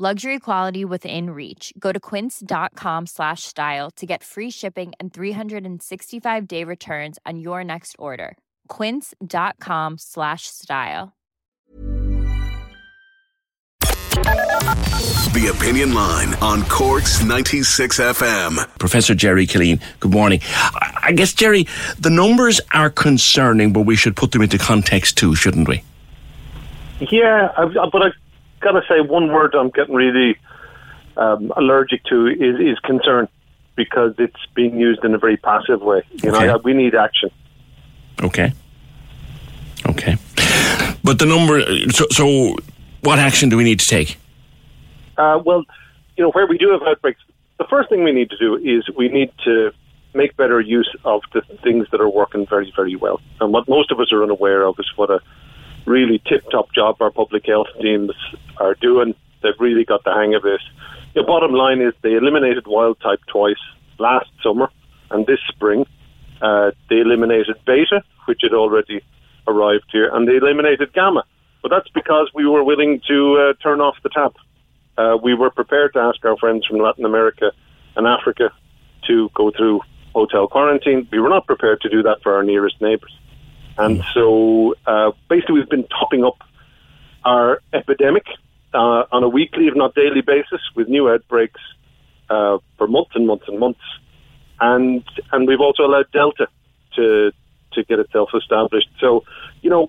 Luxury quality within reach. Go to quince.com slash style to get free shipping and 365 day returns on your next order. Quince.com slash style. The Opinion Line on Cork's 96 FM. Professor Gerry Killeen, good morning. I guess, Gerry, the numbers are concerning, but we should put them into context too, shouldn't we? Yeah, but I got to say one word I'm getting really um, allergic to is, is concern because it's being used in a very passive way. You Okay. know, we need action. Okay. Okay. But the number, so, so what action do we need to take? Uh, well, you know, where we do have outbreaks, the first thing we need to do is we need to make better use of the things that are working very, very well. And what most of us are unaware of is what a really tip-top job our public health teams are doing. They've really got the hang of this. The bottom line is they eliminated wild type twice last summer and this spring. Uh, they eliminated beta, which had already arrived here, and they eliminated gamma. But that's because we were willing to uh, turn off the tap. Uh, we were prepared to ask our friends from Latin America and Africa to go through hotel quarantine. We were not prepared to do that for our nearest neighbours. And so uh, basically, we've been topping up our epidemic uh, on a weekly, if not daily basis, with new outbreaks uh, for months and months and months. And and we've also allowed Delta to to get itself established. So, you know,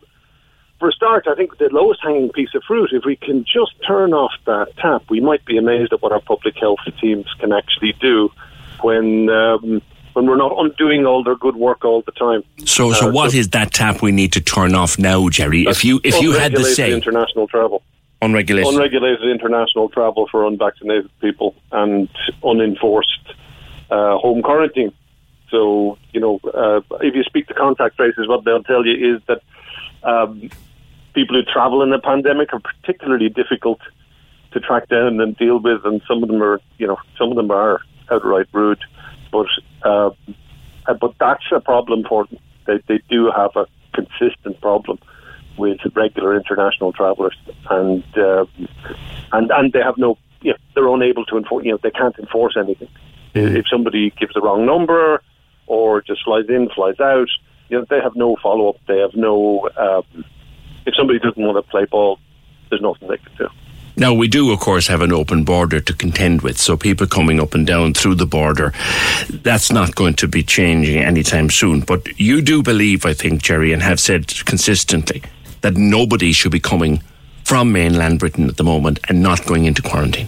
for a start, I think the lowest hanging piece of fruit, if we can just turn off that tap, we might be amazed at what our public health teams can actually do when um, when we're not undoing all their good work all the time. So, so Uh, what so- is that tap we need to turn off now, Gerry? If you, if you had the say, international travel. Unregulated. unregulated international travel for unvaccinated people and unenforced uh, home quarantine. So, you know, uh, if you speak to contact tracers, what they'll tell you is that um, people who travel in a pandemic are particularly difficult to track down and deal with, and some of them are, you know, some of them are outright rude. But uh, uh, but that's a problem for them. They, they do have a consistent problem with regular international travellers, and uh, and and they have no, you know, they're unable to enforce. You know, they can't enforce anything. If somebody gives the wrong number or just flies in, flies out, you know, they have no follow up. They have no. Um, if somebody doesn't want to play ball, there's nothing they can do. Now, we do, of course, have an open border to contend with, so people coming up and down through the border, that's not going to be changing anytime soon. But you do believe, I think, Gerry, and have said consistently, that nobody should be coming from mainland Britain at the moment and not going into quarantine.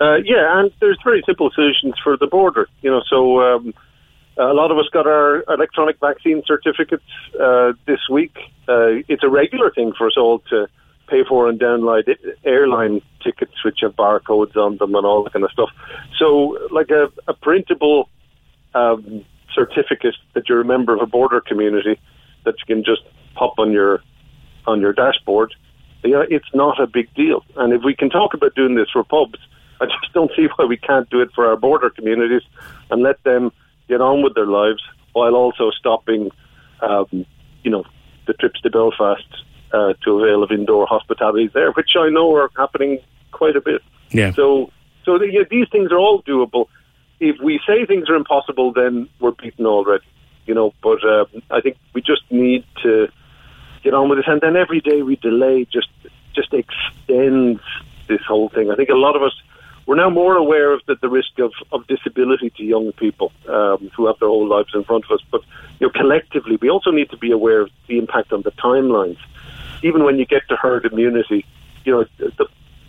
Uh, yeah, and there's very simple solutions for the border. You know, so um, a lot of us got our electronic vaccine certificates uh, this week. Uh, it's a regular thing for us all to pay for and download airline tickets which have barcodes on them and all that kind of stuff. So, like a, a printable um, certificate that you're a member of a border community that you can just pop on your on your dashboard. Yeah, it's not a big deal. And if we can talk about doing this for pubs, I just don't see why we can't do it for our border communities and let them get on with their lives while also stopping, um, you know, the trips to Belfast uh, to avail of indoor hospitality there, which I know are happening quite a bit. Yeah. So, so the, yeah, these things are all doable. If we say things are impossible, then we're beaten already. You know, but uh, I think we just need with this, and then every day we delay just just extends this whole thing. I think a lot of us we're now more aware of the, the risk of, of disability to young people um, who have their whole lives in front of us. But you know, collectively, we also need to be aware of the impact on the timelines. Even when you get to herd immunity, you know, the,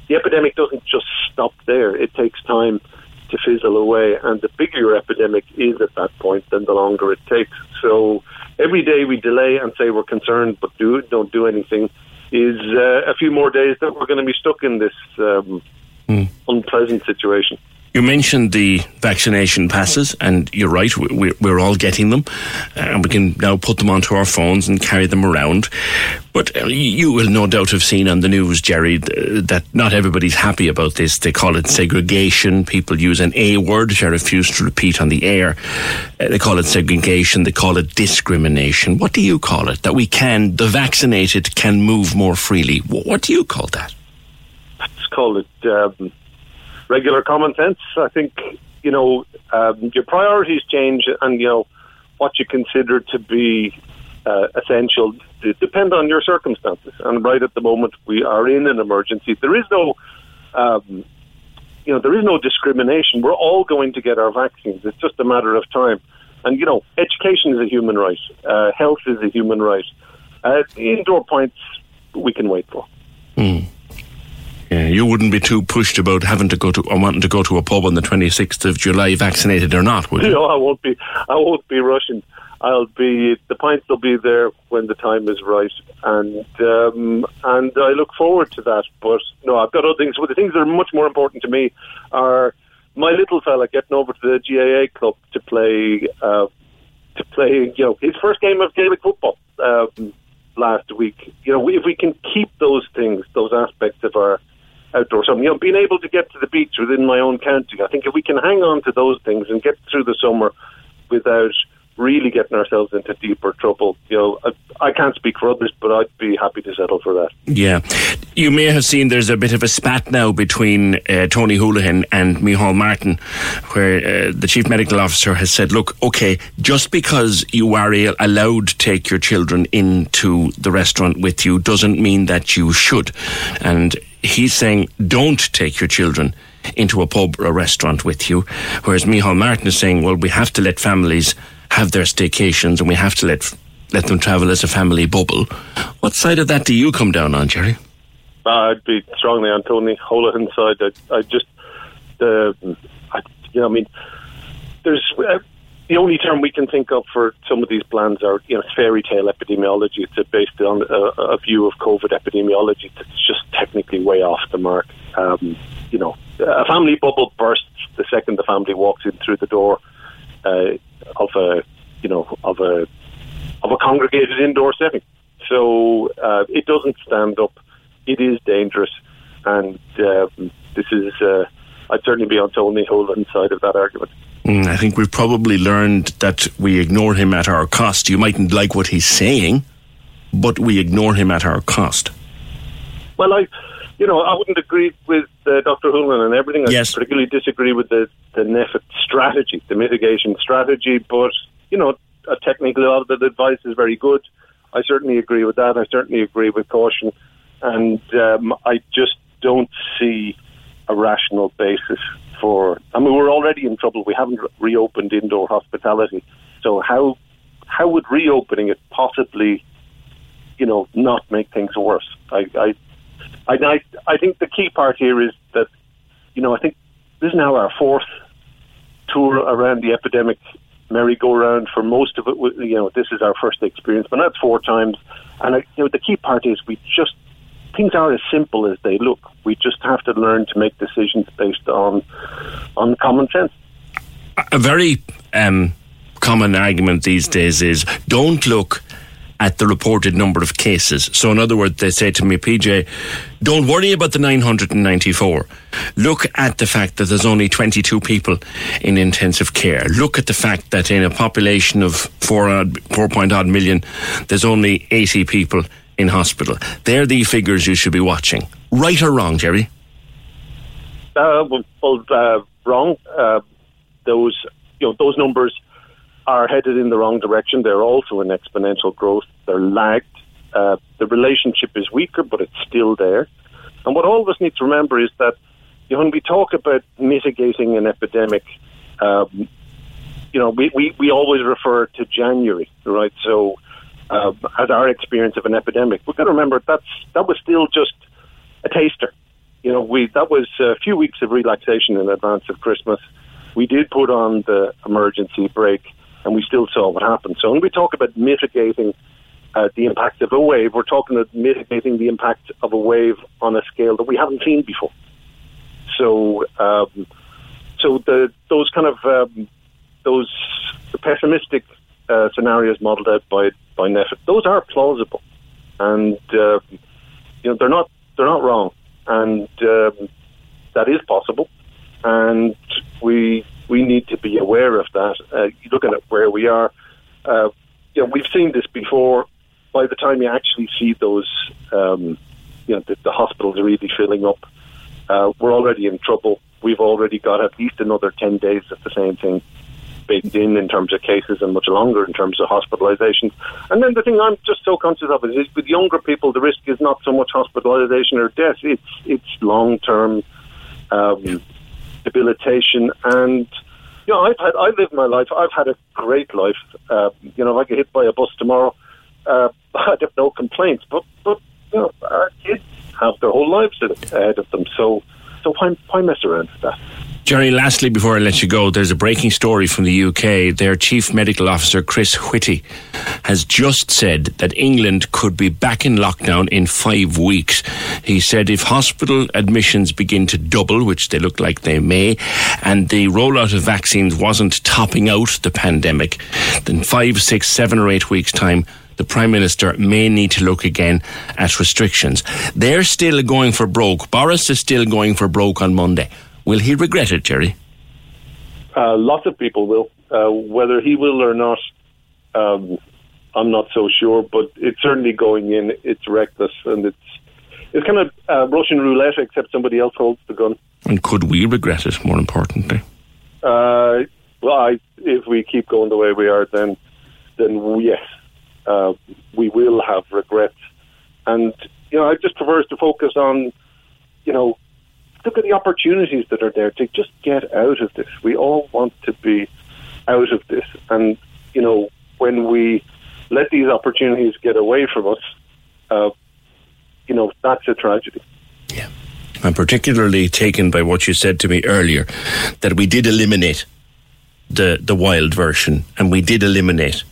the epidemic doesn't just stop there. It takes time to fizzle away, and the bigger your epidemic is at that point, then the longer it takes. So every day we delay and say we're concerned, but do don't do anything, is uh, a few more days that we're going to be stuck in this um, mm. unpleasant situation. You mentioned the vaccination passes, and you're right, we're all getting them, and we can now put them onto our phones and carry them around. But uh, you will no doubt have seen on the news, Gerry, that not everybody's happy about this. They call it segregation. People use an A word, which I refuse to repeat on the air. Uh, they call it segregation. They call it discrimination. What do you call it? That we can, the vaccinated can move more freely. What do you call that? Let's call it. Um regular common sense. I think you know um, your priorities change, and you know what you consider to be uh, essential depend on your circumstances. And right at the moment, we are in an emergency. There is no. Um, you know, there is no discrimination. We're all going to get our vaccines. It's just a matter of time. And, you know, education is a human right. Uh, health is a human right. Uh, indoor points we can wait for. Mm. Yeah, you wouldn't be too pushed about having to go to or wanting to go to a pub on the 26th of July, vaccinated or not, would you? No, I won't be. I won't be rushing. I'll be the pints will be there when the time is right, and um, and I look forward to that. But no, I've got other things. But the things that are much more important to me are my little fella getting over to the GAA club to play uh, to play. You know, his first game of Gaelic football um, last week. You know, if we can keep those things, those aspects of our outdoor summer. You know, being able to get to the beach within my own county. I think if we can hang on to those things and get through the summer without really getting ourselves into deeper trouble. You know, I, I, can't speak for others, but I'd be happy to settle for that. Yeah. You may have seen there's a bit of a spat now between uh, Tony Holohan and Micheál Martin, where uh, the Chief Medical Officer has said, look, okay, just because you are allowed to take your children into the restaurant with you doesn't mean that you should. And he's saying, don't take your children into a pub or a restaurant with you. Whereas Micheál Martin is saying, well, we have to let families have their staycations and we have to let let them travel as a family bubble. What side of that do you come down on, Gerry? Uh, I'd be strongly on Tony Holohan's side. I, I just, uh, I, you know, I mean, there's uh, the only term we can think of for some of these plans are, you know, fairy tale epidemiology. It's based on a, a view of COVID epidemiology that's just technically way off the mark. Um, you know, a family bubble bursts the second the family walks in through the door uh, of a, you know, of a of a congregated indoor setting. So uh, it doesn't stand up. It is dangerous, and um, this is. Uh, I'd certainly be on Tony Holohan's side of that argument. Mm, I think we've probably learned that we ignore him at our cost. You mightn't like what he's saying, but we ignore him at our cost. Well, I, you know, I wouldn't agree with uh, Dr. Holohan and everything. I yes. particularly disagree with the, the NPHET strategy, the mitigation strategy, but, you know, uh, technically a lot of the advice is very good. I certainly agree with that. I certainly agree with caution. And um, I just don't see a rational basis for. I mean, we're already in trouble. We haven't reopened indoor hospitality. So how how would reopening it possibly, you know, not make things worse? I I I, I think the key part here is that, you know, I think this is now our fourth tour around the epidemic merry-go-round. For most of it, you know, this is our first experience, but that's four times. And I, you know, the key part is we just things are as simple as they look. We just have to learn to make decisions based on on common sense. A very um, common argument these days is don't look at the reported number of cases. So, in other words, they say to me, PJ, don't worry about the 994. Look at the fact that there's only 22 people in intensive care. Look at the fact that in a population of 4, 4 point odd million, there's only 80 people in hospital. They're the figures you should be watching. Right or wrong, Gerry? Uh, well, uh, wrong. Uh, those, you know, those numbers are headed in the wrong direction. They're also in exponential growth. They're lagged. Uh, the relationship is weaker, but it's still there. And what all of us need to remember is that you know, when we talk about mitigating an epidemic, um, you know, we, we, we always refer to January, right? So uh, as our experience of an epidemic. We've got to remember that's that was still just a taster. You know, we that was a few weeks of relaxation in advance of Christmas. We did put on the emergency brake, and we still saw what happened. So when we talk about mitigating uh, the impact of a wave, we're talking about mitigating the impact of a wave on a scale that we haven't seen before. So, um, so the those kind of um, those pessimistic uh, scenarios modelled out by by NPHET, those are plausible, and uh, you know they're not they're not wrong, and um, that is possible, and we we need to be aware of that. Uh, looking at where we are, uh, you know, we've seen this before. By the time you actually see those, um, you know, the, the hospitals are really filling up, uh, we're already in trouble. We've already got at least another ten days of the same thing baked in in terms of cases and much longer in terms of hospitalisations. And then the thing I'm just so conscious of is, with younger people, the risk is not so much hospitalisation or death; it's it's long term um, debilitation and. You know, I've had, I live my life. I've had a great life. Uh, you know, if I get hit by a bus tomorrow, uh, I'd have no complaints. But, but you know, our kids have their whole lives ahead of them. So, so why, why mess around with that? Gerry, lastly, before I let you go, there's a breaking story from the UK. Their Chief Medical Officer, Chris Whitty, has just said that England could be back in lockdown in five weeks. He said if hospital admissions begin to double, which they look like they may, and the rollout of vaccines wasn't topping out the pandemic, then five, six, seven, or eight weeks' time, the Prime Minister may need to look again at restrictions. They're still going for broke. Boris is still going for broke on Monday. Will he regret it, Gerry? Uh, lots of people will. Uh, whether he will or not, um, I'm not so sure. But it's certainly going in. It's reckless, and it's it's kind of uh, Russian roulette, except somebody else holds the gun. And could we regret it? More importantly, uh, well, I, if we keep going the way we are, then then yes, uh, we will have regret. And you know, I just prefer to focus on you know look at the opportunities that are there to just get out of this. We all want to be out of this. And, you know, when we let these opportunities get away from us, uh, you know, that's a tragedy. Yeah. I'm particularly taken by what you said to me earlier that we did eliminate the, the wild version and we did eliminate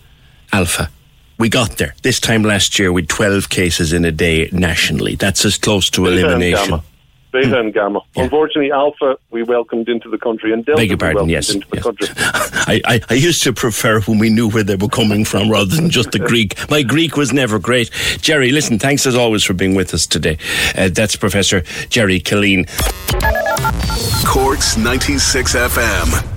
alpha. We got there. This time last year, we had 12 cases in a day nationally. That's as close to elimination. Beta mm. and Gamma. Yeah. Unfortunately, Alpha we welcomed into the country, and Delta Beg your pardon, yes, into yes. the country. I, I, I, used to prefer when we knew where they were coming from rather than just the Greek. My Greek was never great. Gerry, listen, thanks as always for being with us today. Uh, that's Professor Gerry Killeen. Corks 96 FM.